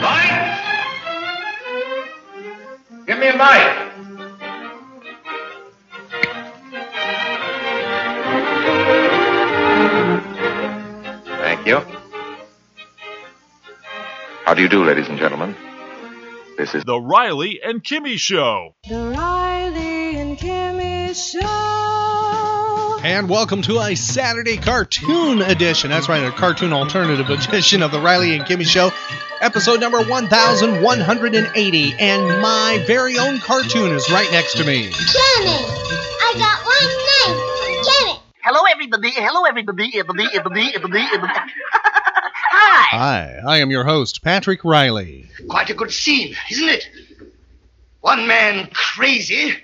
Mike! Give me a mic! Thank you. How do you do, ladies and gentlemen? This is The Riley and Kimmy Show. The Riley and Kimmy Show. And welcome to a Saturday cartoon edition. That's right, a cartoon alternative edition of the Riley and Kimmy Show, episode number 1180. And my very own cartoon is right next to me. Kimmy! I got one name! Kimmy! Hello, everybody. Hello, everybody. Everybody, everybody, everybody, everybody. Hi. Hi, I am your host, Patrick Riley. Quite a good scene, isn't it? One man crazy,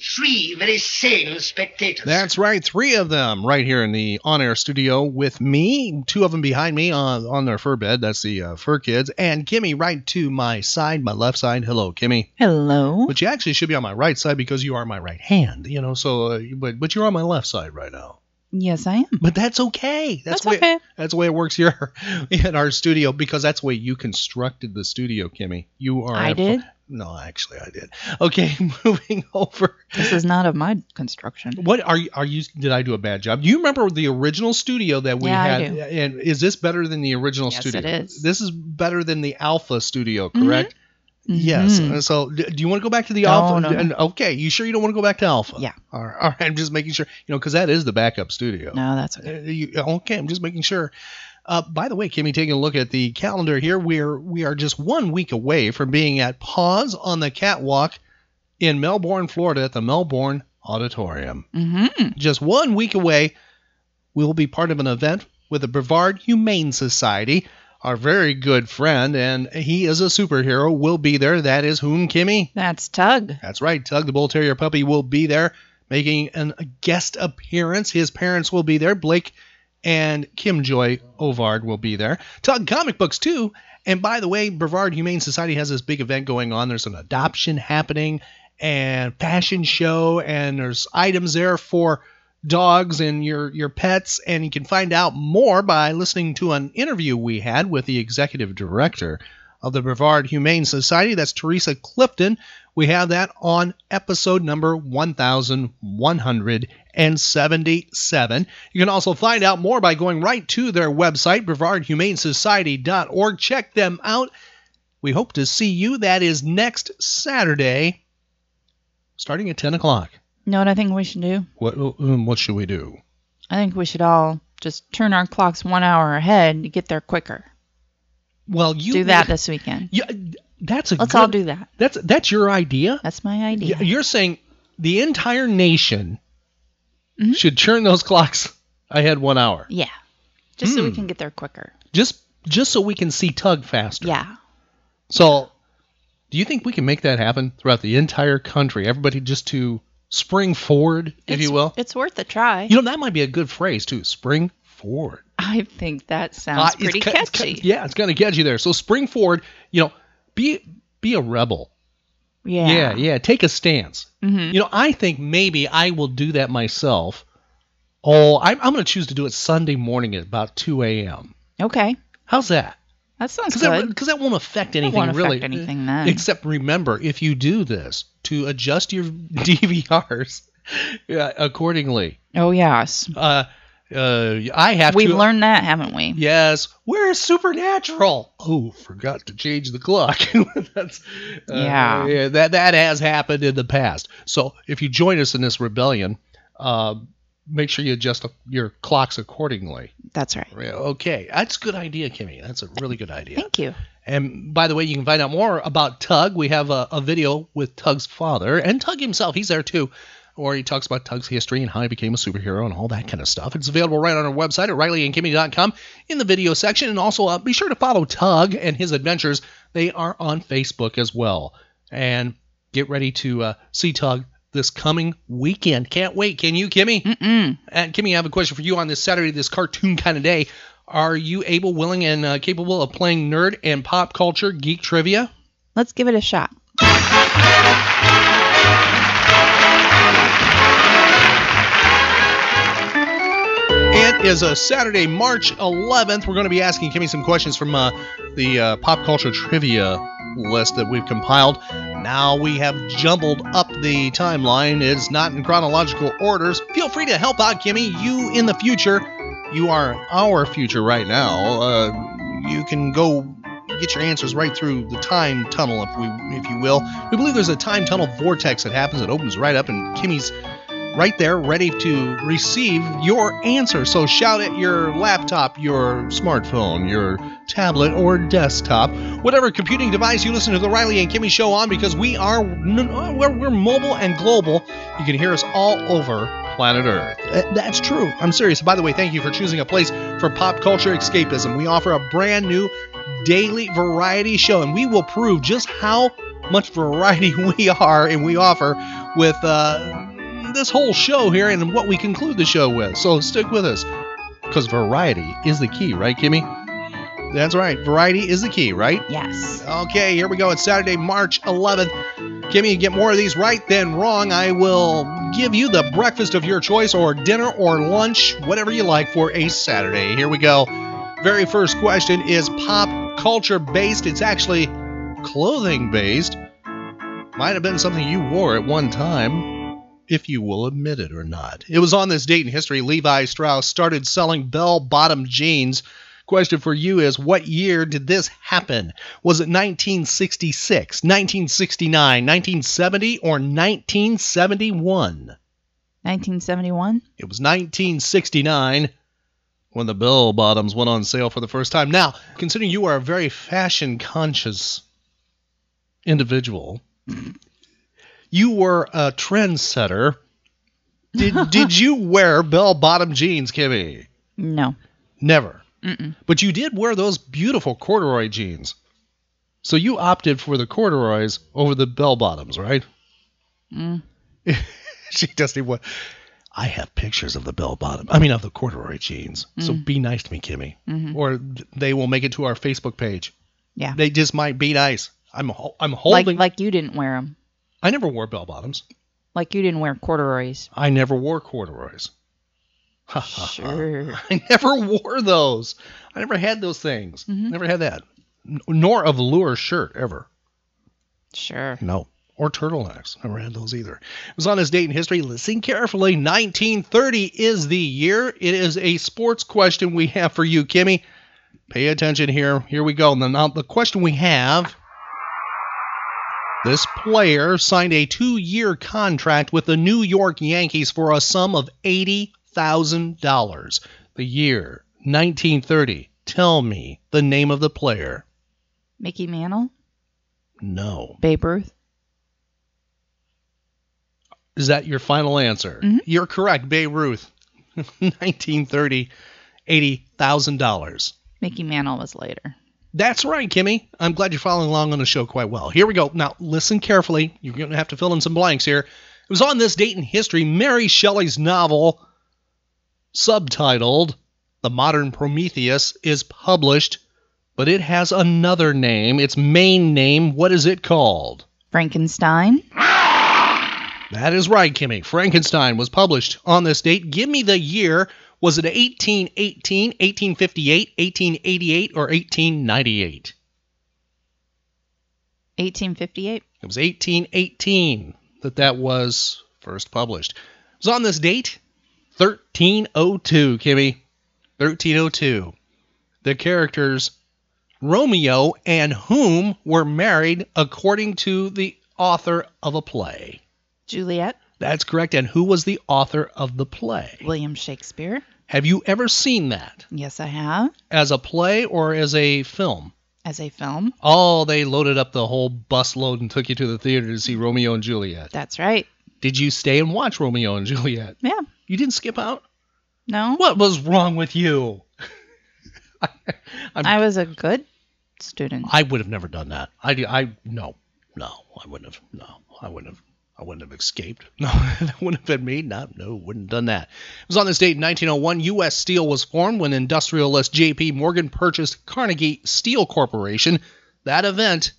three very sane spectators. That's right, three of them right here in the on air studio with me, two of them behind me on, on their fur bed. That's the uh, fur kids. And Kimmy right to my side, my left side. Hello, Kimmy. Hello. But you actually should be on my right side because you are my right hand, you know, so, uh, but, but you're on my left side right now. Yes, I am. But that's okay. That's, That's the way, okay. That's the way it works here in our studio because that's the way you constructed the studio, Kimmy. You are. I a- did? No, actually, I did. Okay, moving over. This is not of my construction. What are you? Are you? Did I do a bad job? Do you remember the original studio that we Yeah, I had? do. And is this better than the original Yes, studio? Yes, it is. This is better than the Alpha studio, correct? Yes. Mhm. So, do you want to go back to the No, Alpha? no, no. Okay, you sure you don't want to go back to Alpha? Yeah. All right. All right. I'm just making sure. You know, because that is the backup studio. No, that's okay. Uh, you- okay, I'm just making sure. Uh, by the way, Kimmy, taking a look at the calendar here, we're we are just one week away from being at Paws on the Catwalk in Melbourne, Florida, at the Melbourne Auditorium. Mm-hmm. Just one week away, we will be part of an event with the Brevard Humane Society. Our very good friend, and he is a superhero, will be there. That is whom, Kimmy? That's Tugg. That's right. Tugg the Bull Terrier puppy will be there making an, a guest appearance. His parents will be there. Blake and Kimjoy Ovard will be there. Tugg comic books too. And by the way, Brevard Humane Society has this big event going on. There's an adoption happening and fashion show, and there's items there for dogs and your your pets. And you can find out more by listening to an interview we had with the executive director of the Brevard Humane Society. That's Teresa Clifton. We have that on episode number 1177. You can also find out more by going right to their website, brevardhumanesociety.org. Check them out. We hope to see you. That is next Saturday, starting at 10 o'clock. You know what I think we should do? What, um, what should we do? I think we should all just turn our clocks one hour ahead to get there quicker. Well, you do that this weekend. Yeah, that's a Let's good, all do that. That's that's your idea. That's my idea. You're saying the entire nation Mhm. should turn those clocks ahead one hour, Yeah. Just so we Hmm. can get there quicker. just just so we can see Tugg faster. Yeah. So, do you think we can make that happen throughout the entire country? Everybody just to spring forward, if It's- you will. It's worth a try. You know that might be a good phrase too. Spring forward. I think that sounds Uh, pretty ca- it's ca- catchy. yeah, it's gonna catch you there. So spring forward. You know, be be a rebel. Yeah. Yeah, yeah. Take a stance. Mhm. You know, I think maybe I will do that myself. Oh, I'm, I'm going to choose to do it Sunday morning at about 2 a.m. Okay. How's that? That sounds Because good. that, 'cause that won't affect It anything won't really. affect anything then. Except remember, if you do this, to adjust your DVRs yeah, accordingly. oh yes. Uh, uh, I have We've to. learned that, haven't we? Yes, where's Supernatural? Oh, forgot to change the clock. That's uh, Yeah. That that has happened in the past. So if you join us in this rebellion, uh, make sure you adjust your clocks accordingly. That's right. Okay, that's a good idea, Kimmy. That's a really good idea. Thank you. And by the way, you can find out more about Tugg. We have a, a video with Tugg's father and Tugg himself. He's there too. Or he talks about Tugg's history and how he became a superhero and all that kind of stuff. It's available right on our website at RileyandKimmy.com in the video section. And also uh, be sure to follow Tugg and his adventures. They are on Facebook as well. And get ready to uh, see Tugg this coming weekend. Can't wait. Can you, Kimmy? Mm-mm. And Kimmy, I have a question for you on this Saturday, this cartoon kind of day. Are you able, willing, and uh, capable of playing nerd and pop culture geek trivia? Let's give it a shot. Is a Saturday, March 11th. We're going to be asking Kimmy some questions from uh, the uh, pop culture trivia list that we've compiled. Now we have jumbled up the timeline. It's not in chronological orders. Feel free to help out, Kimmy. You in the future, you are our future right now. Uh, you can go get your answers right through the time tunnel, if we, if you will. We believe there's a time tunnel vortex that happens. It opens right up, and Kimmy's right there, ready to receive your answer. So shout at your laptop, your smartphone, your tablet, or desktop, whatever computing device you listen to the Riley and Kimmy show on, because we are we're, we're mobile and global. You can hear us all over planet Earth. Uh, That's true. I'm serious. By the way, thank you for choosing a place for pop culture escapism. We offer a brand new daily variety show, and we will prove just how much variety we are and we offer with uh, this whole show here and what we conclude the show with. So stick with us because variety is the key, right, Kimmy? That's right. Variety is the key, right? Yes. Okay, here we go. It's Saturday, March 11th. Kimmy, you get more of these right than wrong. I will give you the breakfast of your choice or dinner or lunch, whatever you like for a Saturday. Here we go. Very first question is pop culture based. It's actually clothing based. Might have been something you wore at one time, if you will admit it or not. It was on this date in history Levi Strauss started selling bell bottom jeans. Question for you is what year did this happen? Was it 1966, 1969, 1970, or 1971? 1971. It was 1969 when the bell bottoms went on sale for the first time. Now, considering you are a very fashion conscious individual, you were a trendsetter. Did did you wear bell bottom jeans, Kimmy? No. Never. Mm-mm. But you did wear those beautiful corduroy jeans. So you opted for the corduroys over the bell bottoms, right? Mm. she doesn't even. I have pictures of the bell bottom. I mean, of the corduroy jeans. So Mm. be nice to me, Kimmy, Mhm. or they will make it to our Facebook page. Yeah. They just might be nice. I'm ho- I'm holding Like like you didn't wear them. I never wore bell bottoms. Like you didn't wear corduroys. I never wore corduroys. Sure. I never wore those. I never had those things. Mhm. Never had that. N- nor a velour shirt ever. Sure. No. Or turtlenecks. Never had those either. It was on his date in history. Listen carefully. 1930 is the year. It is a sports question we have for you, Kimmy. Pay attention here. Here we go. Now the question we have this player signed a two year contract with the New York Yankees for a sum of $80,000. The year 1930. Tell me the name of the player. Mickey Mantle. No. Babe Ruth. Is that your final answer? Mhm. You're correct, Babe Ruth. 1930, $80,000. Mickey Mantle was later. That's right, Kimmy. I'm glad you're following along on the show quite well. Here we go. Now, listen carefully. You're going to have to fill in some blanks here. It was on this date in history. Mary Shelley's novel, subtitled The Modern Prometheus, is published, but it has another name. Its main name, what is it called? Frankenstein. That is right, Kimmy. Frankenstein was published on this date. Give me the year. Was it 1818, 1858, 1888, or 1898? 1858. It was 1818 that that was first published. It was on this date, 1302, Kimmy. 1302. The characters Romeo and whom were married according to the author of a play. Juliet. That's correct. And who was the author of the play? William Shakespeare. Have you ever seen that Yes, I have. as a play or as a film? As a film. Oh, they loaded up the whole busload and took you to the theater to see Romeo and Juliet. That's right. Did you stay and watch Romeo and Juliet? Yeah. You didn't skip out? No. What was wrong with you? I, I was a good student. I would have never done that. I, I no, no, I wouldn't have. No, I wouldn't have. I wouldn't have escaped. No, that wouldn't have been me. No, no, wouldn't have done that. It was on this date in 1901. U.S. Steel was formed when industrialist J.P. Morgan purchased Carnegie Steel Corporation. That event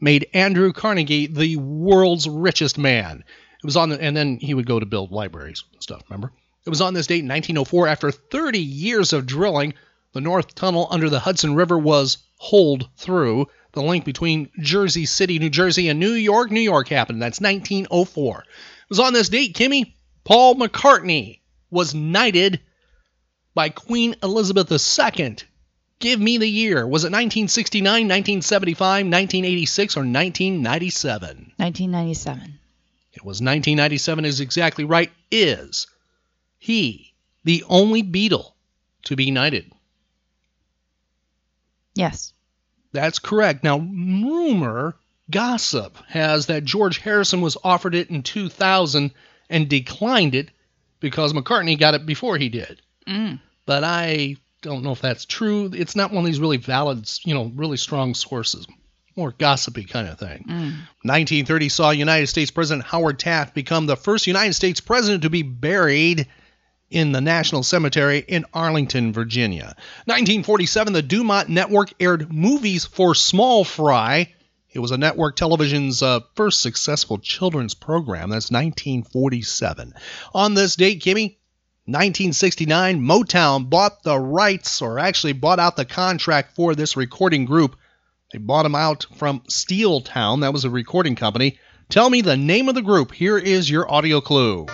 made Andrew Carnegie the world's richest man. It was on, the, and then he would go to build libraries and stuff. Remember? It was on this date in 1904. After 30 years of drilling, the North Tunnel under the Hudson River was holed through. The link between Jersey City, New Jersey, and New York, New York happened. That's 1904. It was on this date, Kimmy, Paul McCartney was knighted by Queen Elizabeth II. Give me the year. Was it 1969, 1975, 1986, or 1997? 1997. It was 1997 is exactly right. Is he the only Beatle to be knighted? Yes. That's correct. Now, rumor, gossip has that George Harrison was offered it in 2000 and declined it because McCartney got it before he did. Mm. But I don't know if that's true. It's not one of these really valid, you know, really strong sources. More gossipy kind of thing. Mm. 1930 saw United States President Howard Taft become the first United States president to be buried in the National Cemetery in Arlington, Virginia. 1947, the Dumont Network aired Movies for Small Fry. It was a network television's uh, first successful children's program. That's 1947. On this date, Kimmy, 1969, Motown bought the rights, or actually bought out the contract for this recording group. They bought them out from Steel Town. That was a recording company. Tell me the name of the group. Here is your audio clue.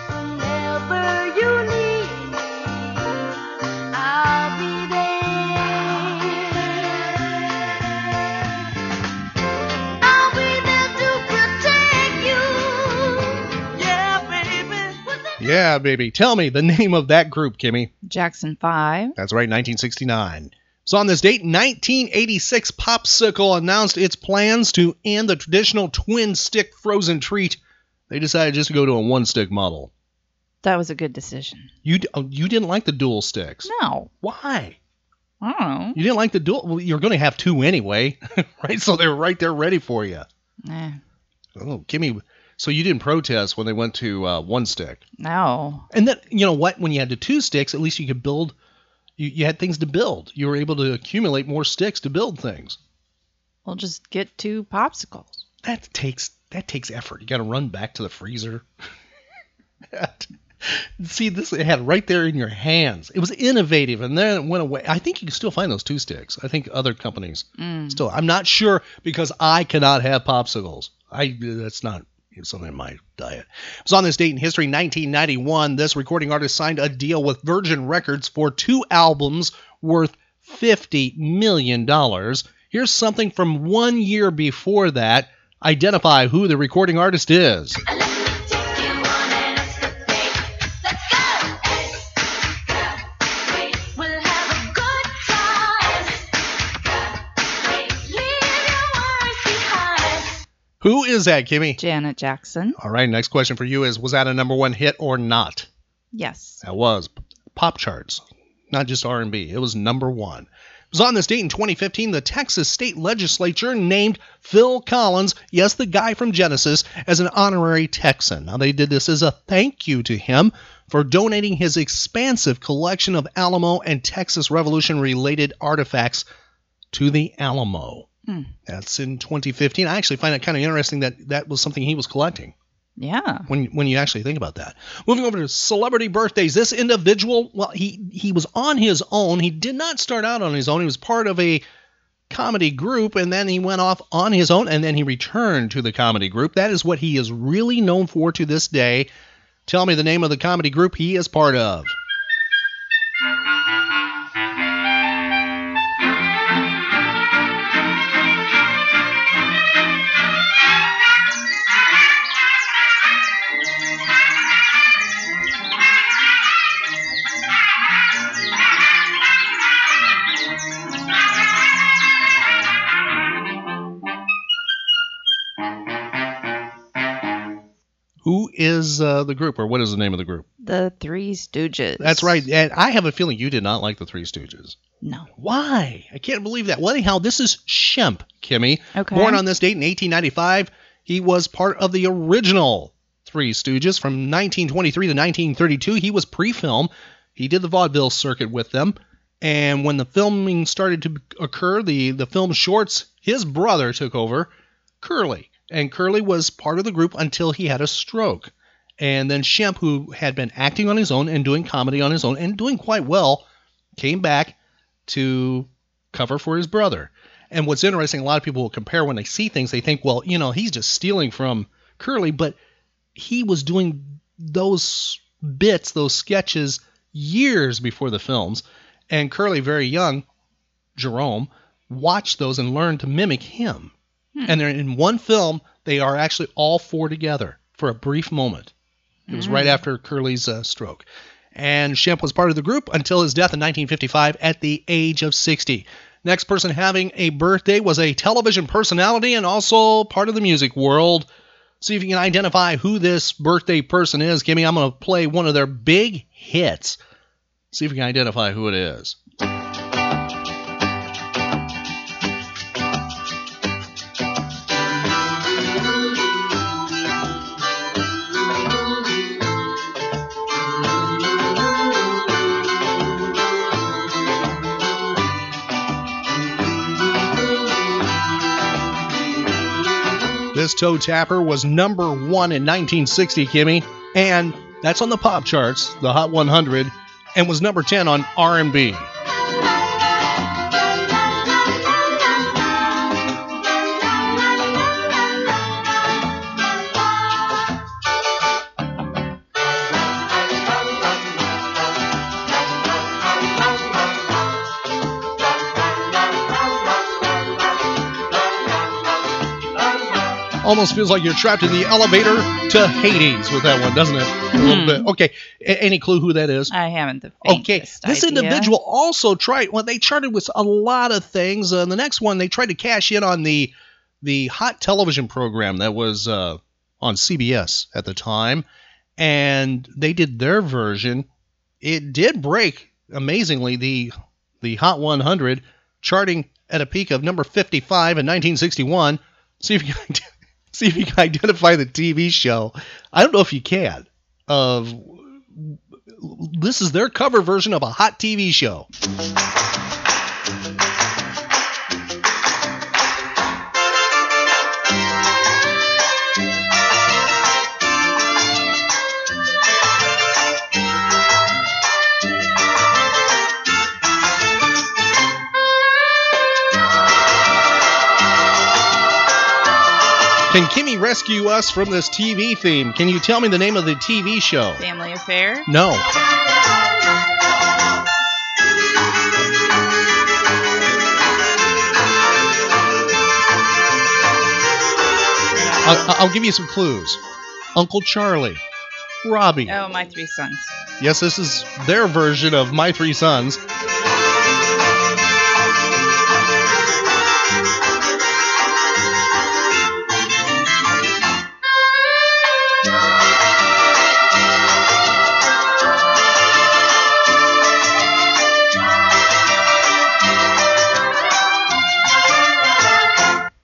Yeah, baby. Tell me the name of that group, Kimmy. Jackson 5. That's right, 1969. So on this date, 1986, Popsicle announced its plans to end the traditional twin stick frozen treat. They decided just to go to a one stick model. That was a good decision. You d- oh, you didn't like the dual sticks. No. Why? I don't know. You didn't like the dual. Well, you're going to have two anyway, right? So they're right there ready for you. Eh, Oh, Kimmy. So you didn't protest when they went to uh, one stick. no. And then you know what? When you had the two sticks, at least you could build. You, you had things to build. You were able to accumulate more sticks to build things. We'll just get two popsicles. That takes that takes effort. You got to run back to the freezer. See, this it had right there in your hands. It was innovative, and then it went away. I think you can still find those two sticks. I think other companies Mm. still. I'm not sure because I cannot have popsicles. I that's not something in my diet. It was on this date in history, 1991. This recording artist signed a deal with Virgin Records for two albums worth 50 million dollars. Here's something from one year before that. Identify who the recording artist is. Who is that, Kimmy? Janet Jackson. All right, next question for you is Was that a number one hit or not? Yes. That was pop charts, not just R&B. It was number one. It was on this date in 2015. The Texas state legislature named Phil Collins, yes, the guy from Genesis, as an honorary Texan. Now they did this as a thank you to him for donating his expansive collection of Alamo and Texas Revolution related artifacts to the Alamo. Hmm. That's in 2015. I actually find it kind of interesting that that was something he was collecting Yeah. when when you actually think about that. Moving over to celebrity birthdays, this individual, well, he he was on his own. He did not start out on his own. He was part of a comedy group, and then he went off on his own, and then he returned to the comedy group. That is what he is really known for to this day. Tell me the name of the comedy group he is part of. Is uh, the group, or what is the name of the group? The Three Stooges. That's right. And I have a feeling you did not like the Three Stooges. No. Why? I can't believe that. Well, anyhow, this is Shemp, Kimmy. Okay. Born on this date in 1895, he was part of the original Three Stooges from 1923 to 1932. He was pre-film. He did the vaudeville circuit with them. And when the filming started to occur, the, the film shorts, his brother took over, Curly. And Curly was part of the group until he had a stroke. And then Shemp, who had been acting on his own and doing comedy on his own and doing quite well, came back to cover for his brother. And what's interesting, a lot of people will compare when they see things, they think, well, you know, he's just stealing from Curly, but he was doing those bits, those sketches, years before the films. And Curly, very young, Jerome, watched those and learned to mimic him. And they're in one film, they are actually all four together for a brief moment. It was right after Curly's uh, stroke. And Shemp was part of the group until his death in 1955 at the age of 60. Next person having a birthday was a television personality and also part of the music world. See if you can identify who this birthday person is. Kimmy, I'm going to play one of their big hits. See if you can identify who it is. This toe tapper was number one in 1960, Kimmy, and that's on the pop charts, the Hot 100, and was number 10 on R&B. Almost feels like you're trapped in the elevator to Hades with that one, doesn't it? A little bit. Okay. A- any clue who that is? I haven't the Okay, this idea. individual also tried. Well, they charted with a lot of things. Uh, the next one, they tried to cash in on the the hot television program that was uh, on CBS at the time, and they did their version. It did break amazingly the the Hot 100, charting at a peak of number 55 in 1961. See if you can see if you can identify the TV show. I don't know if you can. Of this is their cover version of a hot TV show. Can Kimmy rescue us from this TV theme? Can you tell me the name of the TV show? Family Affair. No. I'll, I'll give you some clues. Uncle Charlie, Robbie. Oh, my three sons. Yes, this is their version of My Three Sons.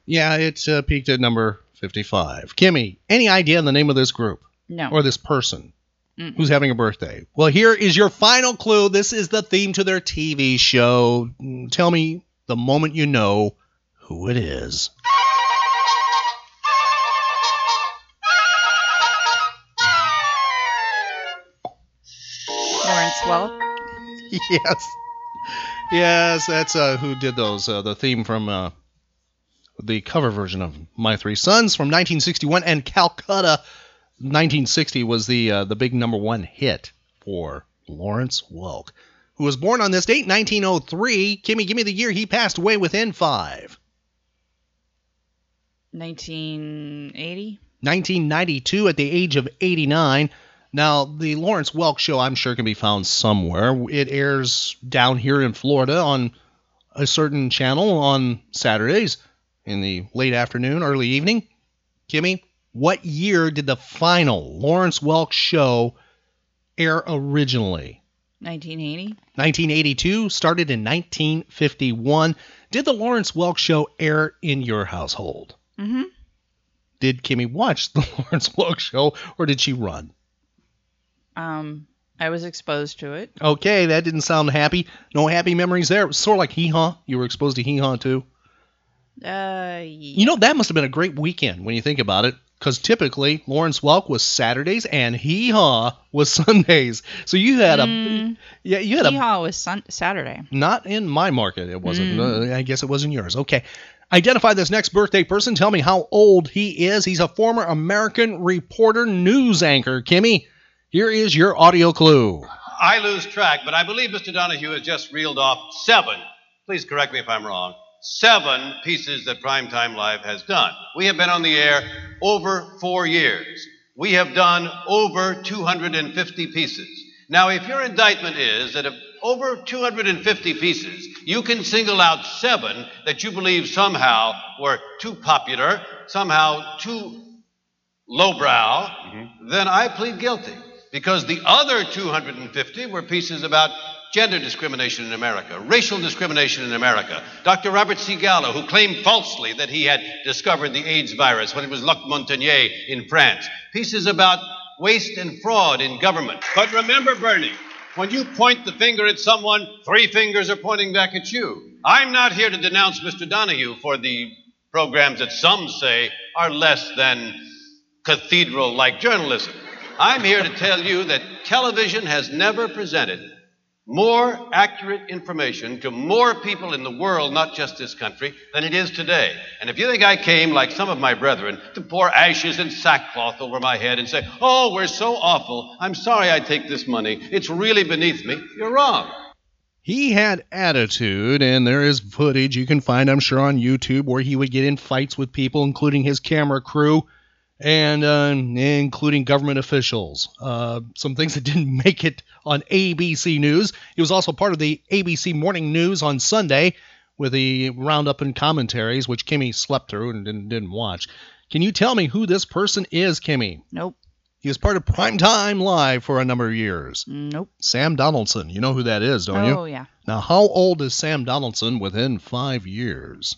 Yeah, it uh, peaked at number 55. Kimmy, any idea on the name of this group? No. Or this person who's having a birthday? Well, here is your final clue. This is the theme to their TV show. Mm, Tell me the moment you know who it is. Lawrence Welk. yes. Yes, that's uh, who did those. Uh, the theme from uh, the cover version of My Three Sons from 1961 and Calcutta 1960 was the uh, the big number one hit for Lawrence Welk, who was born on this date, 1903. Kimmy, give me the year he passed away within five. 1980. 1992 at the age of 89. Now, the Lawrence Welk show, I'm sure, can be found somewhere. It airs down here in Florida on a certain channel on Saturdays in the late afternoon, early evening. Kimmy, What year did the final Lawrence Welk show air originally? 1980. 1982 started in 1951. Did the Lawrence Welk show air in your household? Mm-hmm. Did Kimmy watch the Lawrence Welk show or did she run? Um, I was exposed to it. Okay, that didn't sound happy. No happy memories there. It was sort of like Hee Haw. You were exposed to Hee Haw too. Uh, You know, that must have been a great weekend when you think about it. Because typically Lawrence Welk was Saturdays and Hee Haw was Sundays. So you had a Mm. yeah you had a Hee Haw was sun- Saturday. Not in my market, it wasn't. Mm. Uh, I guess it wasn't yours. Okay. Identify this next birthday person. Tell me how old he is. He's a former American reporter news anchor. Kimmy, here is your audio clue. I lose track, but I believe Mr. Donahue has just reeled off seven. Please correct me if I'm wrong. Seven pieces that Primetime Live has done. We have been on the air over four years. We have done over 250 pieces. Now, if your indictment is that of over 250 pieces, you can single out seven that you believe somehow were too popular, somehow too lowbrow, mm-hmm. then I plead guilty. Because the other 250 were pieces about gender discrimination in America, racial discrimination in America. Dr. Robert C. Gallo, who claimed falsely that he had discovered the AIDS virus when it was Luc Montagnier in France. Pieces about waste and fraud in government. But remember, Bernie, when you point the finger at someone, three fingers are pointing back at you. I'm not here to denounce Mr. Donahue for the programs that some say are less than cathedral like journalism. I'm here to tell you that television has never presented more accurate information to more people in the world, not just this country, than it is today. And if you think I came, like some of my brethren, to pour ashes and sackcloth over my head and say, oh, we're so awful, I'm sorry I take this money, it's really beneath me, you're wrong. He had attitude, and there is footage you can find, I'm sure, on YouTube where he would get in fights with people, including his camera crew and uh, including government officials. Uh, some things that didn't make it on ABC News. He was also part of the ABC Morning News on Sunday with the roundup and commentaries, which Kimmy slept through and didn't, didn't watch. Can you tell me who this person is, Kimmy? Nope. He was part of Primetime Live for a number of years. Nope. Sam Donaldson. You know who that is, don't you? Oh, yeah. Now, how old is Sam Donaldson within five years?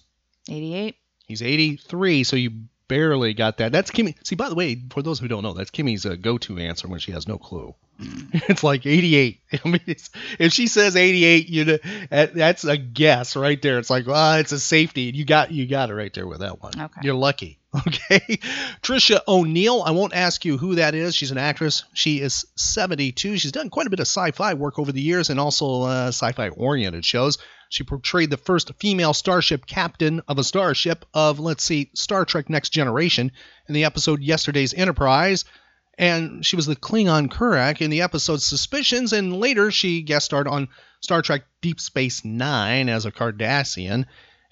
88. He's 83, so you barely got that. That's Kimmy. See, by the way, for those who don't know, that's Kimmy's uh, go-to answer when she has no clue. it's like 88. I mean, it's, if she says 88, you know, that's a guess right there. It's like, well, it's a safety. You got you got it right there with that one. Okay. You're lucky. Okay. Tricia O'Neill. I won't ask you who that is. She's an actress. She is 72. She's done quite a bit of sci-fi work over the years and also uh, sci-fi oriented shows. She portrayed the first female starship captain of a starship of, let's see, Star Trek Next Generation in the episode Yesterday's Enterprise. And she was the Klingon Kurak in the episode Suspicions, and later she guest starred on Star Trek Deep Space Nine as a Cardassian.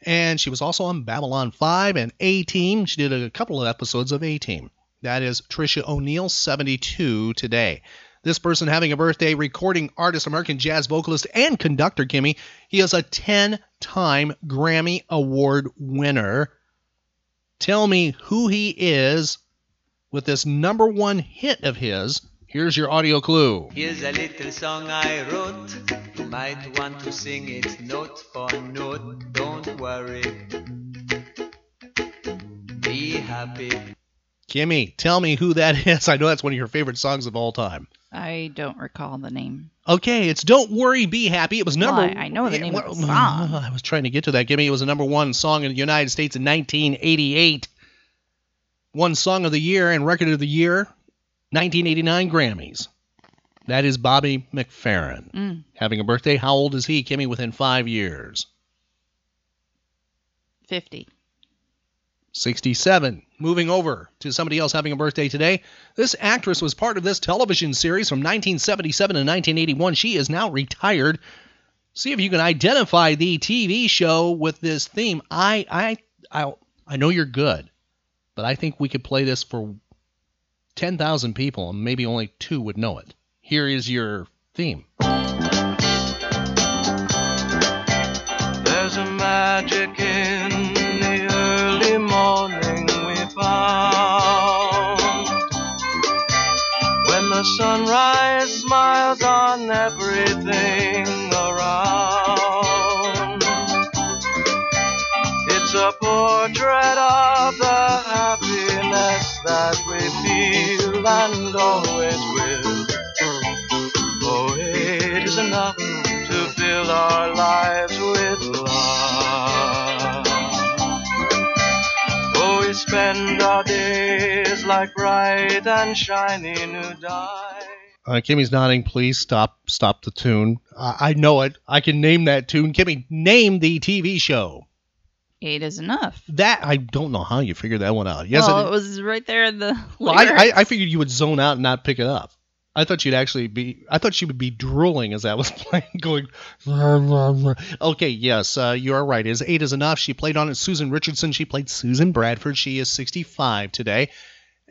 And she was also on Babylon 5 and A Team. She did a couple of episodes of A Team. That is Tricia O'Neill, 72 today. This person having a birthday, recording artist, American jazz vocalist, and conductor Kimmy. He is a 10 time Grammy Award winner. Tell me who he is with this number one hit of his. Here's your audio clue. Here's a little song I wrote. You might want to sing it note for note. Don't worry. Be happy. Kimmy, tell me who that is. I know that's one of your favorite songs of all time. I don't recall the name. Okay, it's "Don't Worry, Be Happy." It was number. Well, I- I know the name of the song. I was trying to get to that. Kimmy, it was a number one song in the United States in 1988. One song of the year and record of the year, 1989 Grammys. That is Bobby McFerrin Mm, having a birthday. How old is he, Kimmy? Within five years, 50. 67. Moving over to somebody else having a birthday today. This actress was part of this television series from 1977 to 1981. She is now retired. See if you can identify the TV show with this theme. I I I I know you're good, but I think we could play this for 10,000 people and maybe only two would know it. Here is your theme. There's a magic sunrise smiles on everything around. It's a portrait of the happiness that we feel and always will. Oh, it is enough to fill our lives with love. Oh, we spend our days like bright and shiny new dye. Uh, Kimmy's nodding. Please stop. Stop the tune. I, I know it. I can name that tune. Kimmy, name the TV show. Eight is enough. That I don't know how you figured that one out. Yes, well, it- it was right there in the. Well, I, I. I figured you would zone out and not pick it up. I thought you'd actually be. I thought she would be drooling as that was playing, going. Okay, yes, uh, you are right. Is eight is enough? She played on it. Susan Richardson. She played Susan Bradford. She is 65 today,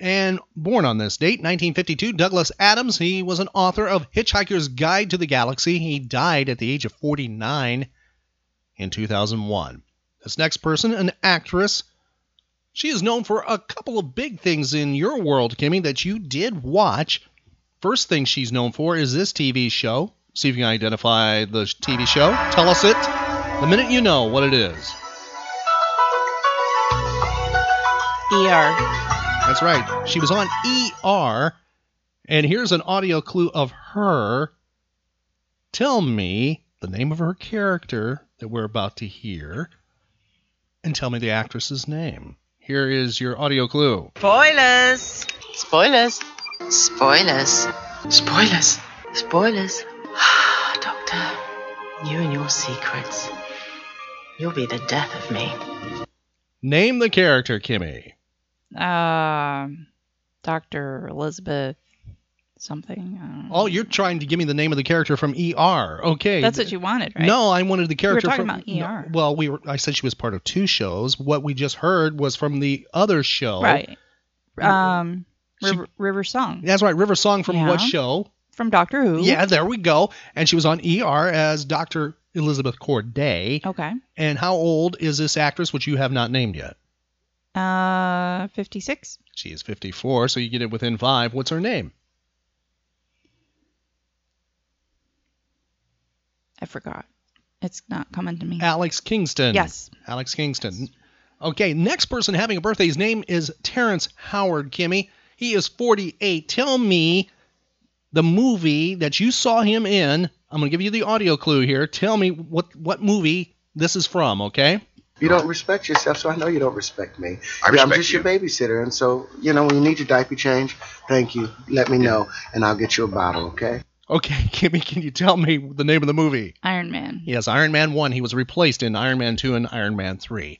and born on this date, 1952. Douglas Adams. He was an author of Hitchhiker's Guide to the Galaxy. He died at the age of 49 in 2001. This next person, an actress. She is known for a couple of big things in your world, Kimmy, that you did watch. First thing she's known for is this TV show. See if you can identify the TV show. Tell us it the minute you know what it is. ER. That's right. She was on ER. And here's an audio clue of her. Tell me the name of her character that we're about to hear. And tell me the actress's name. Here is your audio clue. Spoilers. Spoilers. Spoilers. Spoilers. Spoilers. Doctor, you and your secrets. You'll be the death of me. Name the character, Kimmy. Um, Dr. Elizabeth something. Oh, you're trying to give me the name of the character from ER. Okay. That's what you wanted, right? No, I wanted the character We were talking from about ER. No, well, we were I said she was part of two shows. What we just heard was from the other show. Right. Um, She- River, River Song. That's right, River Song from what show? From Doctor Who. Yeah, there we go. And she was on ER as Dr. Elizabeth Corday. Okay. And how old is this actress, which you have not named yet? Uh, 56. She is 54, so you get it within five. What's her name? I forgot. It's not coming to me. Alex Kingston. Yes. Alex Kingston. Okay, next person having a birthday, his name is Terrence Howard, Kimmy. He is 48. Tell me the movie that you saw him in. I'm going to give you the audio clue here. Tell me what, what movie this is from, okay? You don't respect yourself, so I know you don't respect me. I yeah, I'm respect just your babysitter, and so you know when you need your diaper change, thank you. Let me know, and I'll get you a bottle. Okay? Okay, Kimmy, can you tell me the name of the movie? Iron Man. Yes, Iron Man 1. He was replaced in Iron Man 2 and Iron Man 3.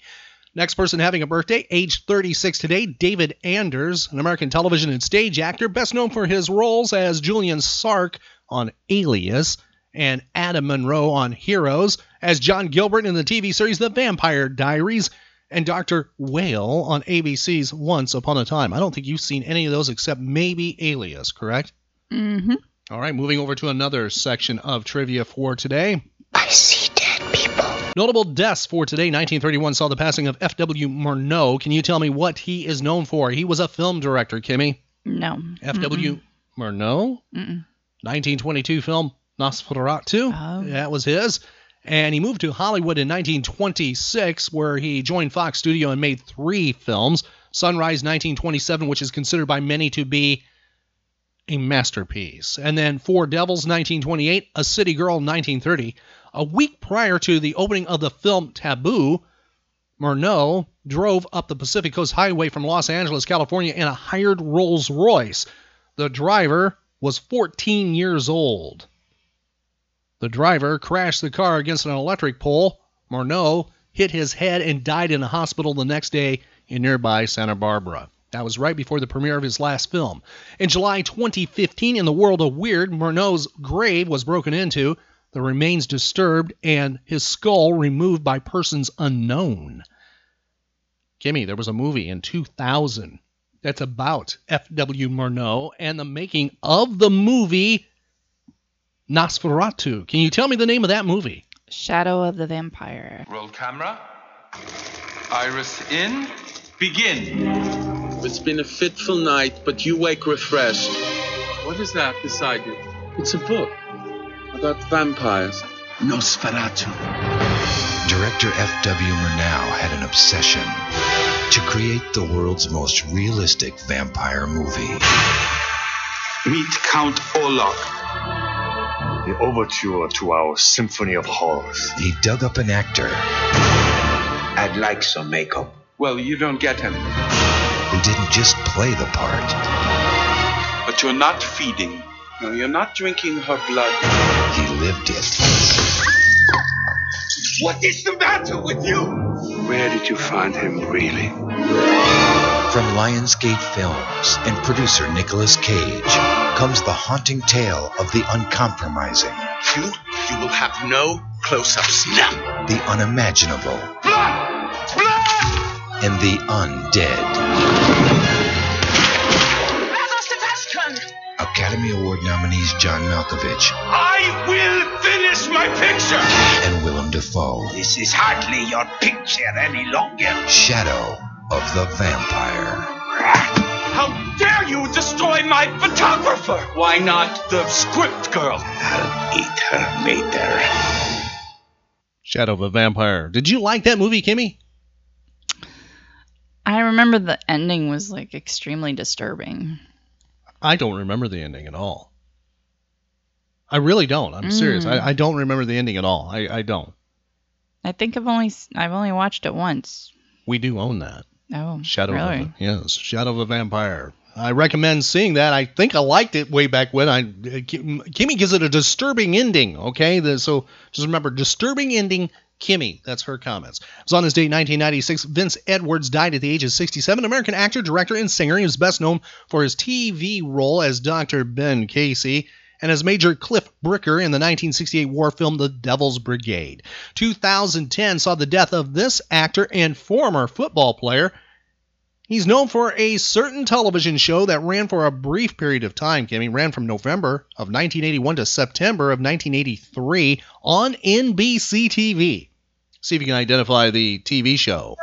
Next person having a birthday, age 36 today, David Anders, an American television and stage actor, best known for his roles as Julian Sark on Alias and Adam Monroe on Heroes, as John Gilbert in the TV series The Vampire Diaries, and Dr. Whale on ABC's Once Upon a Time. I don't think you've seen any of those except maybe Alias, correct? Mm-hmm. All right, moving over to another section of trivia for today. I see dead people. Notable deaths for today. 1931 saw the passing of F.W. Murnau. Can you tell me what he is known for? He was a film director, Kimmy. No. F.W. Murnau? Mm-mm. 1922 film Nosferatu. Oh. That was his. And he moved to Hollywood in 1926, where he joined Fox Studio and made three films. Sunrise 1927, which is considered by many to be a masterpiece. And then Four Devils 1928, A City Girl 1930. A week prior to the opening of the film Taboo, Murnau drove up the Pacific Coast Highway from Los Angeles, California in a hired Rolls Royce. The driver was 14 years old. The driver crashed the car against an electric pole. Murnau hit his head and died in a hospital the next day in nearby Santa Barbara. That was right before the premiere of his last film. In July 2015, in the world of weird, Murnau's grave was broken into, the remains disturbed, and his skull removed by persons unknown. Kimmy, there was a movie in 2000 that's about F.W. Murnau and the making of the movie Nosferatu. Can you tell me the name of that movie? Shadow of the Vampire. Roll camera. Iris in. Begin. It's been a fitful night, but you wake refreshed. What is that beside you? It's a book about vampires. Nosferatu. Director F.W. Murnau had an obsession to create the world's most realistic vampire movie. Meet Count Orlok. The overture to our Symphony of Horrors. He dug up an actor I'd like some makeup. Well, you don't get him. who didn't just play the part, But you're not feeding. No, you're not drinking her blood. he lived it. What is the matter with you? Where did you find him, really? From Lionsgate Films and producer Nicolas Cage comes the haunting tale of the uncompromising, You, you will have no close-ups now. the unimaginable, Blood! Blood! and the undead. Academy Award nominees John Malkovich I will finish my picture. and Willem Dafoe. This is hardly your picture any longer. Shadow of the Vampire. How dare you destroy my photographer? Why not the Script girl. I'll eat her later. Shadow of a Vampire. Did you like that movie, Kimmy? I remember the ending was like extremely disturbing. I don't remember the ending at all. I really don't. I'm serious. Mm. I, I don't remember the ending at all. I, I don't. I think I've only s- I've only watched it once. We do own that. Oh, Shadow really? of a, yes, Shadow of a Vampire. I recommend seeing that. I think I liked it way back when. I Kimmy gives it a disturbing ending. Okay, the, so just remember, disturbing ending. Kimmy, that's her comments. It was on this date, 1996. Vince Edwards died at the age of 67. American actor, director, and singer. He was best known for his TV role as Dr. Ben Casey and as Major Cliff Bricker in the 1968 war film The Devil's Brigade. 2010 saw the death of this actor and former football player. He's known for a certain television show that ran for a brief period of time, Kimmy. Ran from November of 1981 to September of 1983 on NBC TV. See if you can identify the TV show.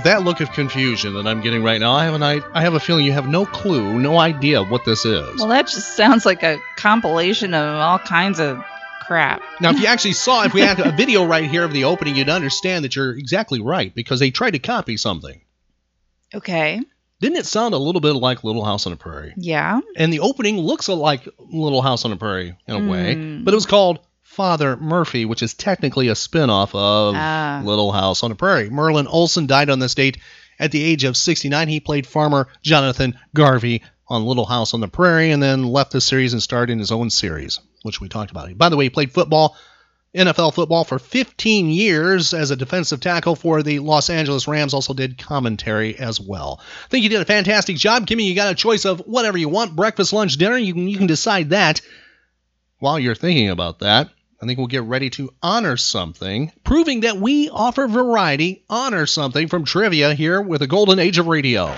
With that look of confusion that I'm getting right now, I have an I, I have a feeling you have no clue, no idea what this is. Well, that just sounds like a compilation of all kinds of crap. Now, if you actually saw, if we had a video right here of the opening, you'd understand that you're exactly right because they tried to copy something. Okay. Didn't it sound a little bit like Little House on the Prairie? Yeah. And the opening looks like Little House on the Prairie in a way, Mm. but it was called Father Murphy, which is technically a spin-off of Ah. Little House on the Prairie. Merlin Olsen died on this date at the age of 69. He played farmer Jonathan Garvey on Little House on the Prairie and then left the series and starred in his own series, which we talked about. By the way, he played football, NFL football for 15 years as a defensive tackle for the Los Angeles Rams, also did commentary as well. I think you did a fantastic job. Kimmy, you got a choice of whatever you want, breakfast, lunch, dinner. You can, you can decide that while you're thinking about that. I think we'll get ready to honor something, proving that we offer variety, honor something from trivia here with the golden age of radio.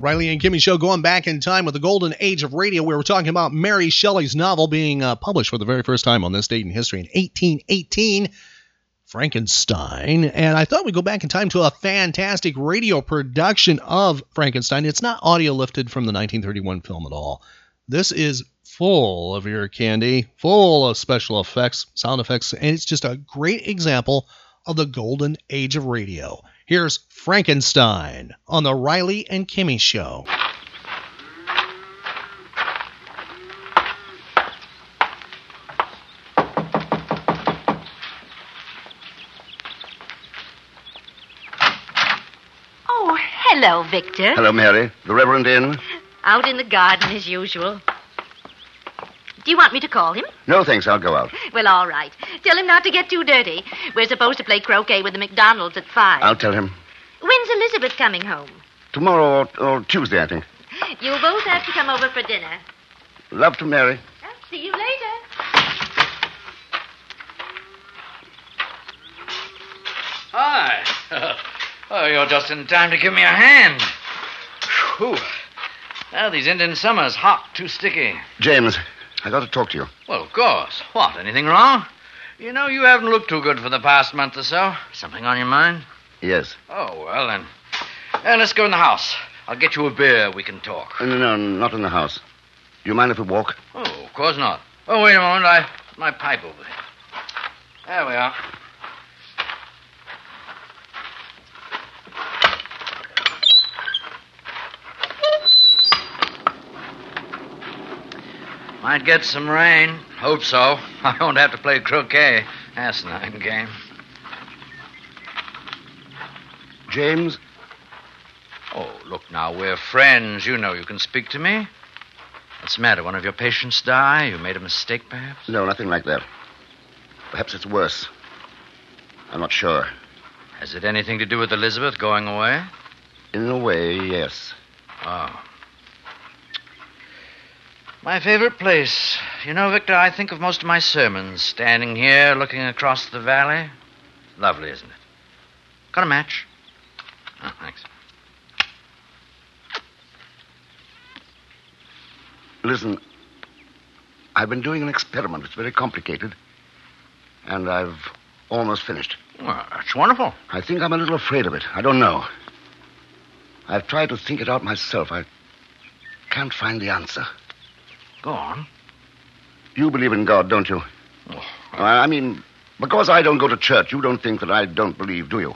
Riley and Kimmy Show going back in time with the golden age of radio, where we're talking about Mary Shelley's novel being uh, published for the very first time on this date in history in 1818. Frankenstein. And I thought we'd go back in time to a fantastic radio production of Frankenstein. It's not audio lifted from the 1931 film at all. This is full of ear candy, full of special effects, sound effects, and it's just a great example of the golden age of radio. Here's Frankenstein on the Riley and Kimmy Show. Hello, Victor. Hello, Mary. The Reverend in? Out in the garden as usual. Do you want me to call him? No, thanks. I'll go out. Well, all right. Tell him not to get too dirty. We're supposed to play croquet with the McDonald's at five. I'll tell him. When's Elizabeth coming home? Tomorrow or, or Tuesday, I think. You'll both have to come over for dinner. Love to Mary. I'll see you later. Hi. Oh, you're just in time to give me a hand. Whew. Now, these Indian summers, hot, too sticky. James, I got to talk to you. Well, of course. What, anything wrong? You know, you haven't looked too good for the past month or so. Something on your mind? Yes. Oh, well, then. Uh, let's go in the house. I'll get you a beer. We can talk. No, no, not in the house. Do you mind if we walk? Oh, of course not. Oh, wait a moment. I my pipe over there. There we are. Might get some rain. Hope so. I won't have to play croquet. Asinine game. James? Oh, look now, we're friends. You know you can speak to me. What's the matter? One of your patients die? You made a mistake, perhaps? No, nothing like that. Perhaps it's worse. I'm not sure. Has it anything to do with Elizabeth going away? In a way, yes. Oh. My favorite place. You know, Victor, I think of most of my sermons standing here looking across the valley. Lovely, isn't it? Got a match? Oh, thanks. Listen, I've been doing an experiment. It's very complicated. And I've almost finished. Well, that's wonderful. I think I'm a little afraid of it. I don't know. I've tried to think it out myself. I can't find the answer. Go on. You believe in God, don't you? Oh, I mean, because I don't go to church, you don't think that I don't believe, do you?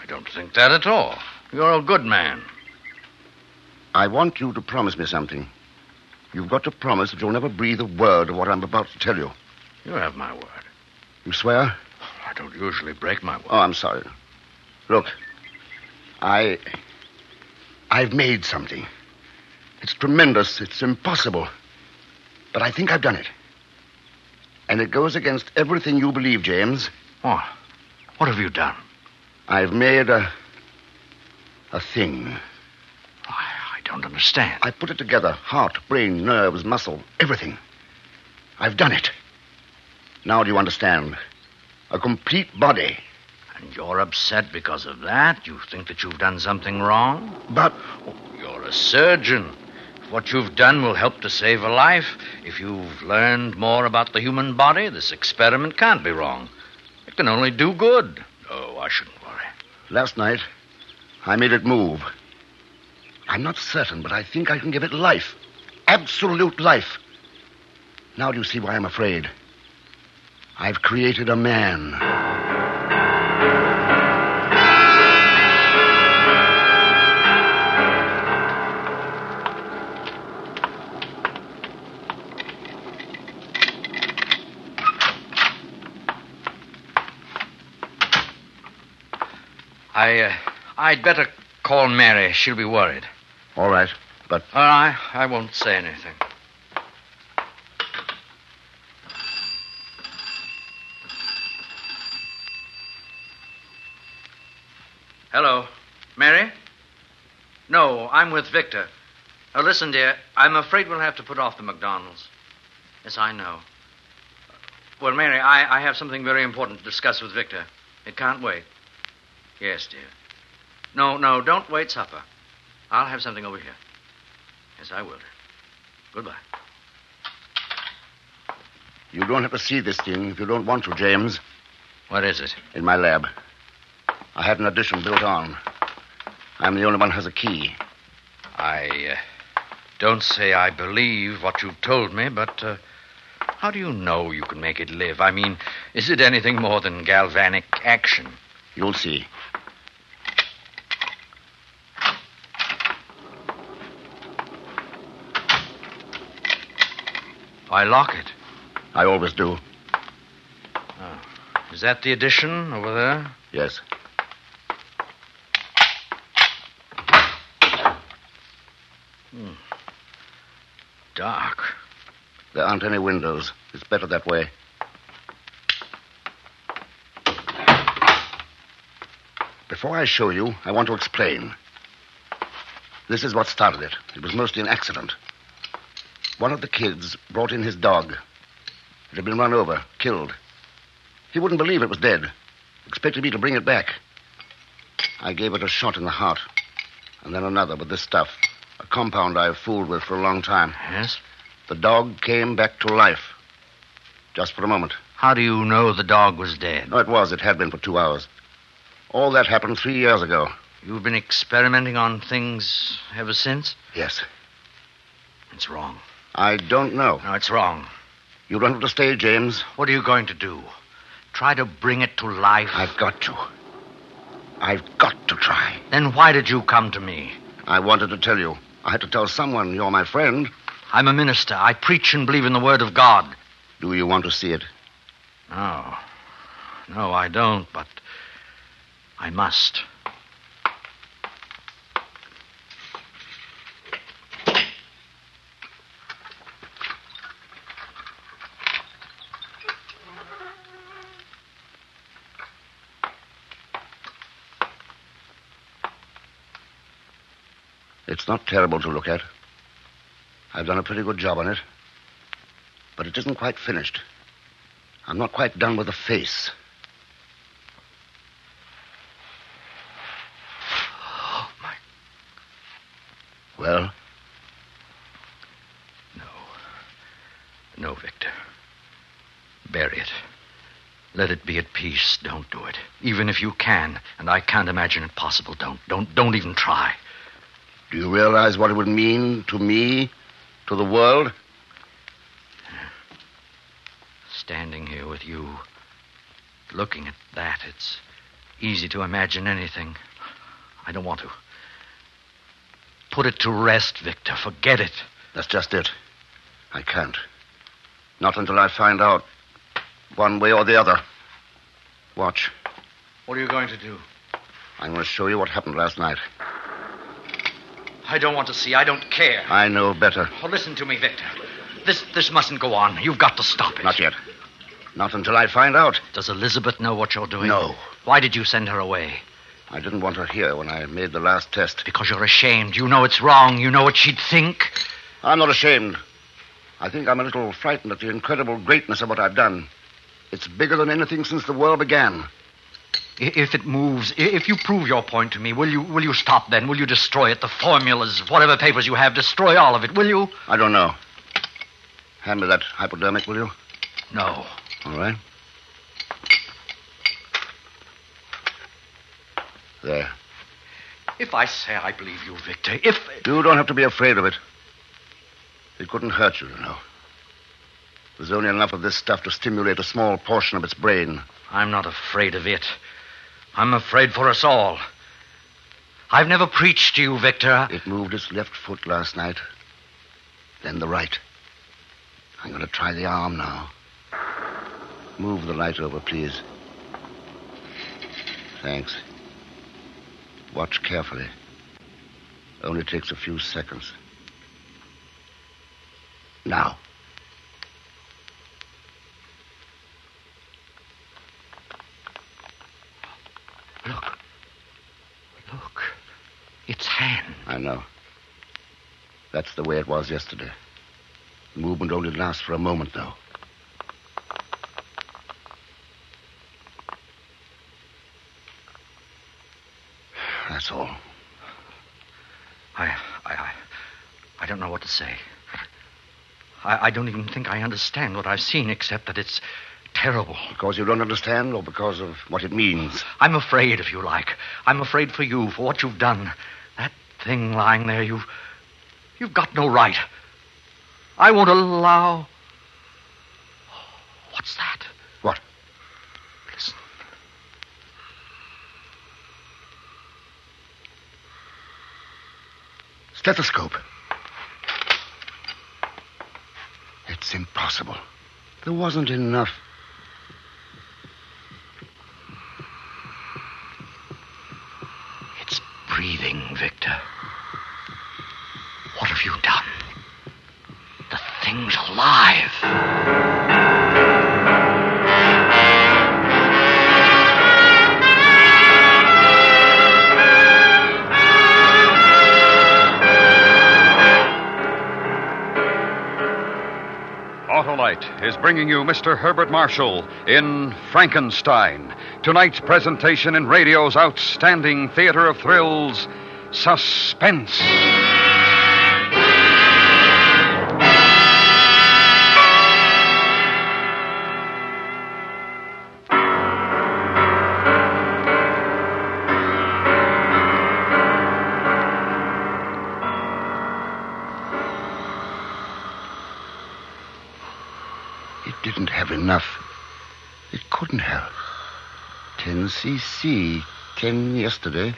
I don't think that at all. You're a good man. I want you to promise me something. You've got to promise that you'll never breathe a word of what I'm about to tell you. You have my word. You swear? I don't usually break my word. Oh, I'm sorry. Look, I. I've made something. It's tremendous. It's impossible. But I think I've done it. And it goes against everything you believe, James. What? What have you done? I've made a. a thing. I don't understand. I put it together heart, brain, nerves, muscle, everything. I've done it. Now do you understand? A complete body. And you're upset because of that? You think that you've done something wrong? But. Oh, you're a surgeon. What you've done will help to save a life, if you've learned more about the human body, this experiment can't be wrong. It can only do good. Oh, I shouldn't worry. Last night, I made it move. I'm not certain, but I think I can give it life. Absolute life. Now do you see why I'm afraid? I've created a man. I, uh, I'd better call Mary. She'll be worried. All right, but. All right, I won't say anything. Hello. Mary? No, I'm with Victor. Now, listen, dear, I'm afraid we'll have to put off the McDonald's. Yes, I know. Well, Mary, I, I have something very important to discuss with Victor. It can't wait. Yes, dear. No, no, don't wait supper. I'll have something over here. Yes, I will. Goodbye. You don't have to see this thing if you don't want to, James. What is it? In my lab. I had an addition built on. I'm the only one who has a key. I uh, don't say I believe what you've told me, but uh, how do you know you can make it live? I mean, is it anything more than galvanic action? You'll see. Why lock it? I always do. Oh. Is that the addition over there? Yes. Hmm. Dark. There aren't any windows. It's better that way. Before I show you, I want to explain. This is what started it. It was mostly an accident. One of the kids brought in his dog. It had been run over, killed. He wouldn't believe it was dead. Expected me to bring it back. I gave it a shot in the heart, and then another with this stuff. A compound I've fooled with for a long time. Yes? The dog came back to life. Just for a moment. How do you know the dog was dead? No, it was. It had been for two hours. All that happened three years ago. You've been experimenting on things ever since? Yes. It's wrong. I don't know. No, it's wrong. You don't have to stay, James. What are you going to do? Try to bring it to life? I've got to. I've got to try. Then why did you come to me? I wanted to tell you. I had to tell someone you're my friend. I'm a minister. I preach and believe in the Word of God. Do you want to see it? No. No, I don't, but I must. It's not terrible to look at. I've done a pretty good job on it. But it isn't quite finished. I'm not quite done with the face. Oh, my. Well, No, No, Victor. Bury it. Let it be at peace. Don't do it. Even if you can, and I can't imagine it possible, don't. Don't don't even try. Do you realize what it would mean to me, to the world? Standing here with you, looking at that, it's easy to imagine anything. I don't want to. Put it to rest, Victor. Forget it. That's just it. I can't. Not until I find out one way or the other. Watch. What are you going to do? I'm going to show you what happened last night. I don't want to see. I don't care. I know better. Oh, listen to me, Victor. This this mustn't go on. You've got to stop it. Not yet. Not until I find out. Does Elizabeth know what you're doing? No. Why did you send her away? I didn't want her here when I made the last test. Because you're ashamed. You know it's wrong. You know what she'd think. I'm not ashamed. I think I'm a little frightened at the incredible greatness of what I've done. It's bigger than anything since the world began. If it moves, if you prove your point to me, will you will you stop then? Will you destroy it? The formulas, whatever papers you have, destroy all of it, will you? I don't know. Hand me that hypodermic, will you? No. All right. There. If I say I believe you, Victor, if You don't have to be afraid of it. It couldn't hurt you, you know. There's only enough of this stuff to stimulate a small portion of its brain. I'm not afraid of it. I'm afraid for us all. I've never preached to you, Victor. It moved its left foot last night, then the right. I'm going to try the arm now. Move the light over, please. Thanks. Watch carefully. Only takes a few seconds. Now. Its hand. I know. That's the way it was yesterday. The movement only lasts for a moment, though. That's all. I, I, I, I don't know what to say. I, I don't even think I understand what I've seen, except that it's terrible. Because you don't understand, or because of what it means? I'm afraid, if you like. I'm afraid for you, for what you've done. Thing lying there, you've. You've got no right. I won't allow. What's that? What? Listen. Stethoscope. It's impossible. There wasn't enough. Is bringing you Mr. Herbert Marshall in Frankenstein. Tonight's presentation in radio's outstanding theater of thrills, Suspense. Cc, 10 yesterday.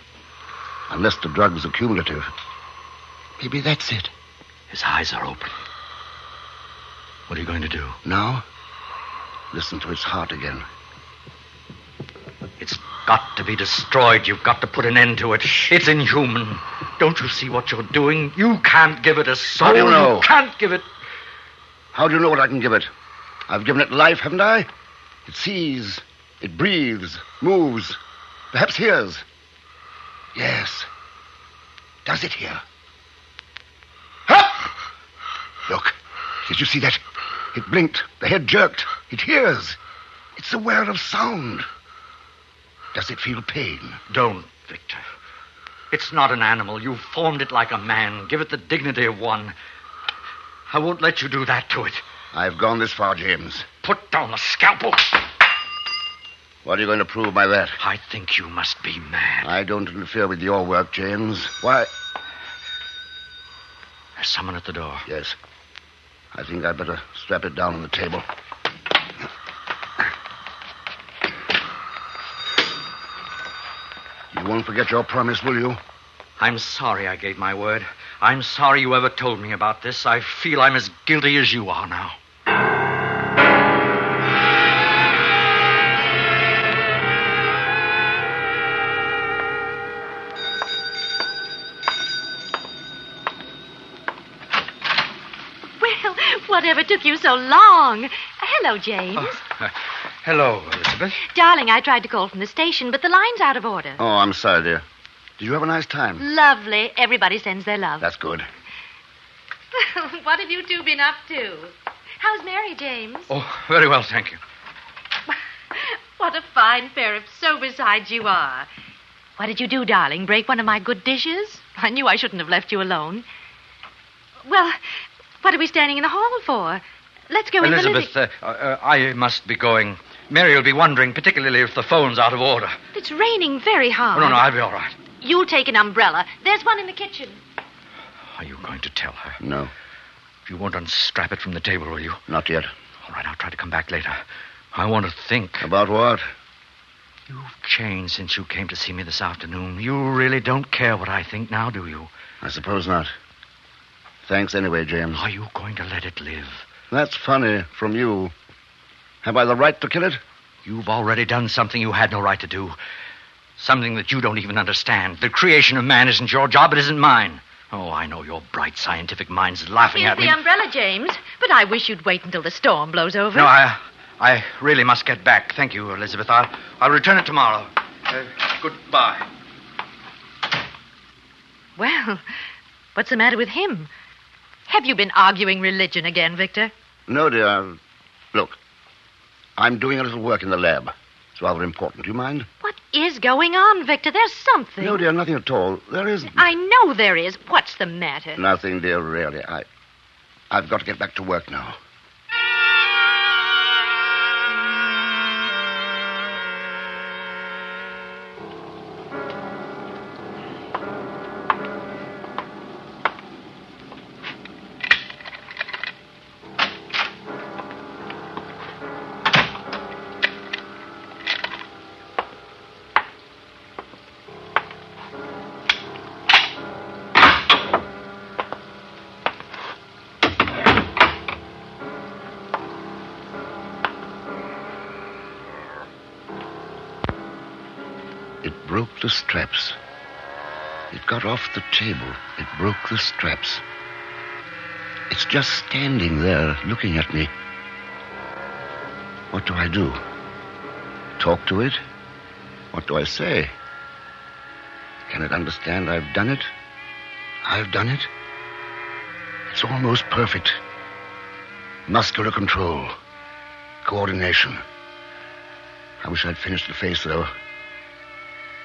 Unless the drug was accumulative. Maybe that's it. His eyes are open. What are you going to do? Now, listen to its heart again. It's got to be destroyed. You've got to put an end to it. It's inhuman. Don't you see what you're doing? You can't give it a soul. How do you know? can't give it. How do you know what I can give it? I've given it life, haven't I? It sees, it breathes, moves, perhaps hears. Yes. Does it hear? Ha! Look, did you see that? It blinked, the head jerked. It hears. It's aware of sound. Does it feel pain? Don't, Victor. It's not an animal. You've formed it like a man. Give it the dignity of one. I won't let you do that to it. I've gone this far, James. Put down the scalpel. What are you going to prove by that? I think you must be mad. I don't interfere with your work, James. Why? There's someone at the door. Yes. I think I'd better strap it down on the table. You won't forget your promise, will you? I'm sorry I gave my word. I'm sorry you ever told me about this. I feel I'm as guilty as you are now. Took you so long? Uh, hello, James. Oh, uh, hello, Elizabeth. Darling, I tried to call from the station, but the line's out of order. Oh, I'm sorry, dear. Did you have a nice time? Lovely. Everybody sends their love. That's good. what have you two been up to? How's Mary, James? Oh, very well, thank you. What a fine pair of sober sides you are. What did you do, darling? Break one of my good dishes? I knew I shouldn't have left you alone. Well, what are we standing in the hall for? Let's go in the living... Elizabeth, uh, uh, I must be going. Mary will be wondering, particularly if the phone's out of order. It's raining very hard. Oh, no, no, I'll be all right. You'll take an umbrella. There's one in the kitchen. Are you going to tell her? No, You won't unstrap it from the table, will you? not yet. All right, I'll try to come back later. I want to think. About what? You've changed since you came to see me this afternoon. You really don't care what I think now, do you? I suppose not. Thanks anyway, James. Are you going to let it live? That's funny from you. Have I the right to kill it? You've already done something you had no right to do. Something that you don't even understand. The creation of man isn't your job, it isn't mine. Oh, I know your bright scientific mind's laughing Here's at me. the umbrella, James. But I wish you'd wait until the storm blows over. No, I, I really must get back. Thank you, Elizabeth. I'll, I'll return it tomorrow. Uh, goodbye. Well, what's the matter with him? Have you been arguing religion again, Victor? No, dear. Look, I'm doing a little work in the lab. It's rather important. Do you mind? What is going on, Victor? There's something. No, dear, nothing at all. There isn't. I know there is. What's the matter? Nothing, dear, really. I, I've got to get back to work now. Off the table. It broke the straps. It's just standing there looking at me. What do I do? Talk to it? What do I say? Can it understand I've done it? I've done it? It's almost perfect. muscular control, coordination. I wish I'd finished the face, though.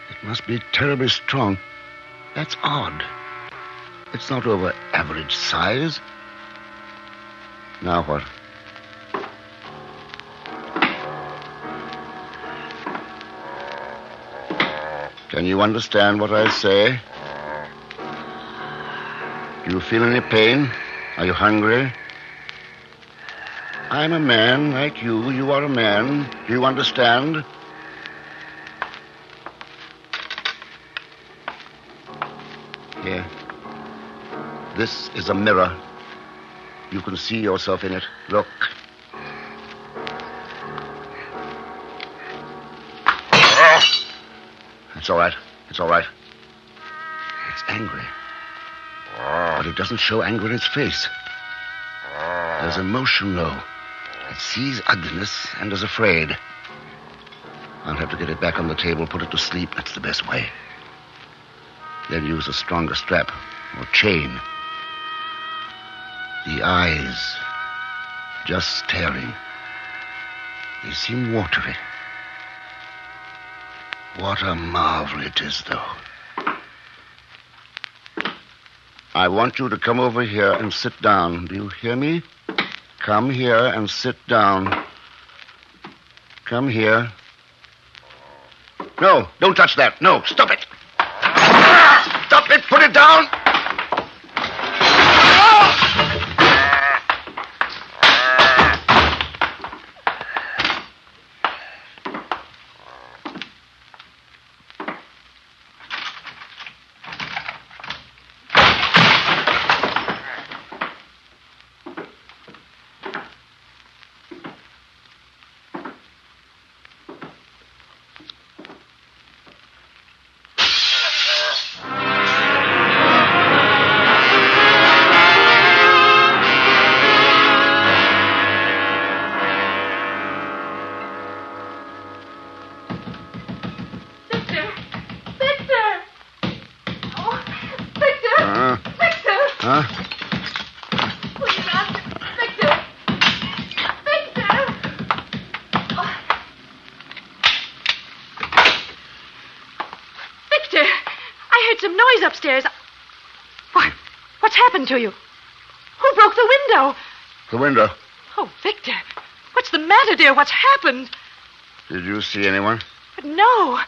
It must be terribly strong. That's odd. It's not over average size. Now what? Can you understand what I say? Do you feel any pain? Are you hungry? I'm a man like you. You are a man. Do you understand? This is a mirror. You can see yourself in it. Look. It's all right. It's all right. It's angry. But it doesn't show anger in its face. There's emotion, though. It sees ugliness and is afraid. I'll have to get it back on the table, put it to sleep. That's the best way. Then use a stronger strap or chain. The eyes, just staring. They seem watery. What a marvel it is, though. I want you to come over here and sit down. Do you hear me? Come here and sit down. Come here. No, don't touch that. No, stop it. Happened to you? Who broke the window? The window. Oh, Victor. What's the matter, dear? What's happened? Did you see anyone? No.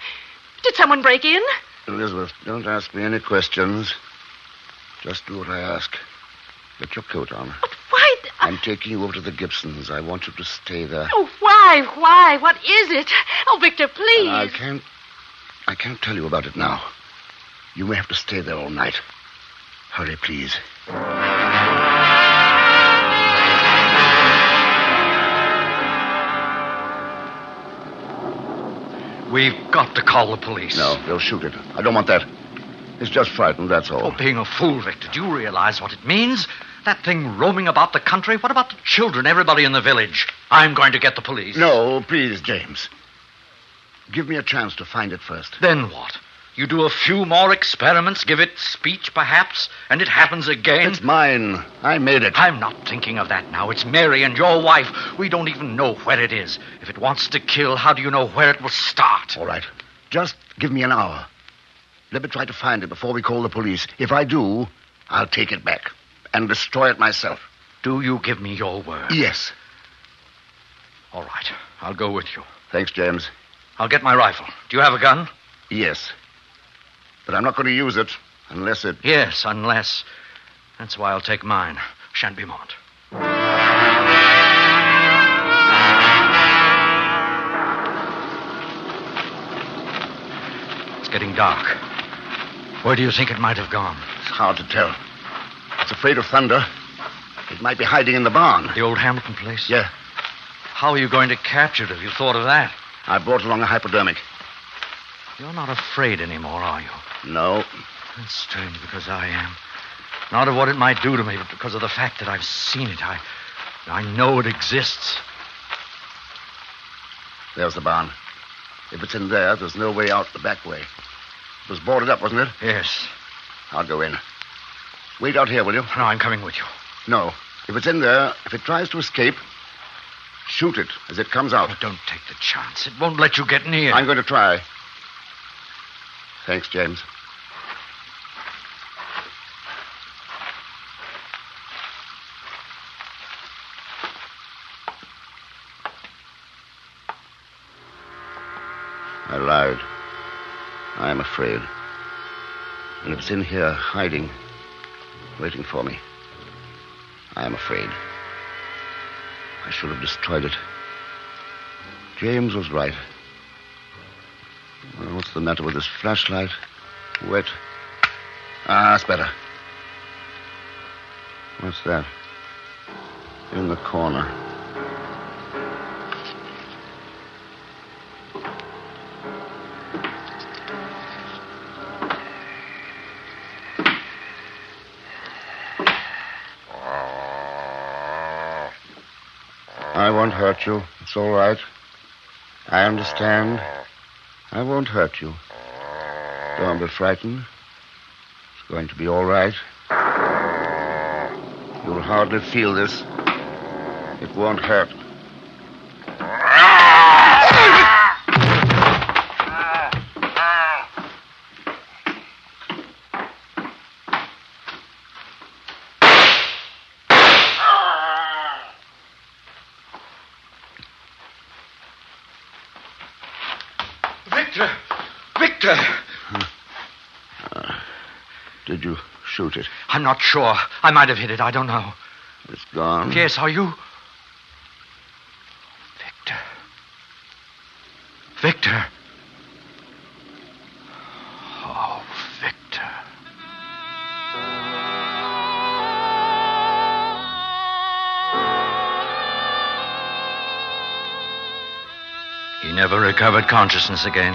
Did someone break in? Elizabeth, don't ask me any questions. Just do what I ask. Get your coat on. But Why? I'm taking you over to the Gibsons. I want you to stay there. Oh, why? Why? What is it? Oh, Victor, please. And I can't. I can't tell you about it now. You may have to stay there all night. Hurry, please. We've got to call the police. No, they'll shoot it. I don't want that. It's just frightened, that's all. Oh, being a fool, Victor. Do you realize what it means? That thing roaming about the country? What about the children, everybody in the village? I'm going to get the police. No, please, James. Give me a chance to find it first. Then what? You do a few more experiments, give it speech, perhaps, and it happens again? It's mine. I made it. I'm not thinking of that now. It's Mary and your wife. We don't even know where it is. If it wants to kill, how do you know where it will start? All right. Just give me an hour. Let me try to find it before we call the police. If I do, I'll take it back and destroy it myself. Do you give me your word? Yes. All right. I'll go with you. Thanks, James. I'll get my rifle. Do you have a gun? Yes. But I'm not going to use it unless it. Yes, unless. That's why I'll take mine. Moment. It's getting dark. Where do you think it might have gone? It's hard to tell. It's afraid of thunder. It might be hiding in the barn. The old Hamilton place? Yeah. How are you going to capture it? Have you thought of that? I brought along a hypodermic. You're not afraid anymore, are you? No. That's strange because I am. Not of what it might do to me, but because of the fact that I've seen it. I, I know it exists. There's the barn. If it's in there, there's no way out the back way. It was boarded up, wasn't it? Yes. I'll go in. Wait out here, will you? No, I'm coming with you. No. If it's in there, if it tries to escape, shoot it as it comes out. don't take the chance. It won't let you get near. I'm going to try. Thanks, James. I lied. I am afraid. And it's in here, hiding, waiting for me, I am afraid. I should have destroyed it. James was right. Well, what's the matter with this flashlight? Wet. Ah, that's better. What's that? In the corner. I won't hurt you. It's all right. I understand. I won't hurt you. Don't be frightened. It's going to be all right. You'll hardly feel this. It won't hurt. Victor! Victor! Did you shoot it? I'm not sure. I might have hit it. I don't know. It's gone. Yes, are you? Victor. Victor. Oh, Victor. He never recovered consciousness again.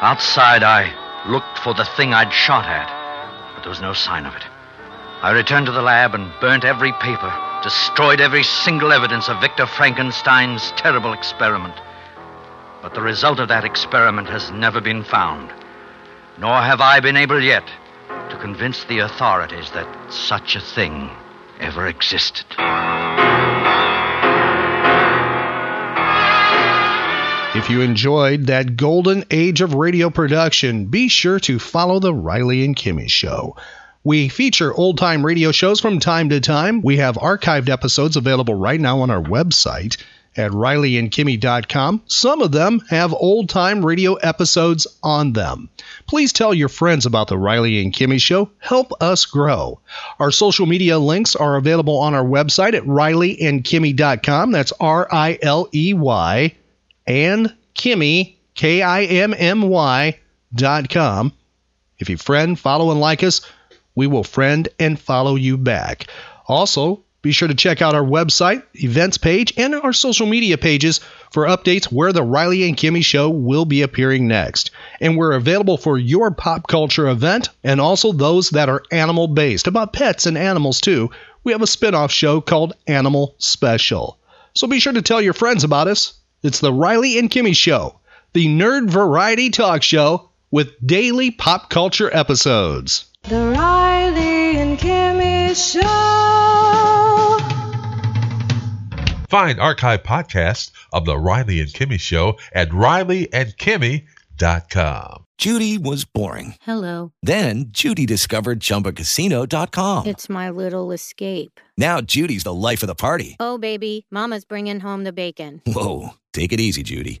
Outside, I looked for the thing I'd shot at, but there was no sign of it. I returned to the lab and burnt every paper, destroyed every single evidence of Victor Frankenstein's terrible experiment. But the result of that experiment has never been found, nor have I been able yet to convince the authorities that such a thing ever existed. If you enjoyed that golden age of radio production, be sure to follow The Riley and Kimmy Show. We feature old time radio shows from time to time. We have archived episodes available right now on our website at rileyandkimmy.com. Some of them have old time radio episodes on them. Please tell your friends about the Riley and Kimmy Show. Help us grow. Our social media links are available on our website at rileyandkimmy.com. That's R I L E Y and Kimmy, K I M M Y dot com. If you friend, follow, and like us, we will friend and follow you back. Also, be sure to check out our website, events page, and our social media pages for updates where the Riley and Kimmy show will be appearing next. And we're available for your pop culture event and also those that are animal based, about pets and animals too. We have a spin off show called Animal Special. So be sure to tell your friends about us. It's the Riley and Kimmy Show, the nerd variety talk show with daily pop culture episodes. The Riley and Kimmy Show. Find archive podcasts of The Riley and Kimmy Show at rileyandkimmy.com. Judy was boring. Hello. Then Judy discovered ChumbaCasino.com. It's my little escape. Now Judy's the life of the party. Oh, baby, Mama's bringing home the bacon. Whoa, take it easy, Judy.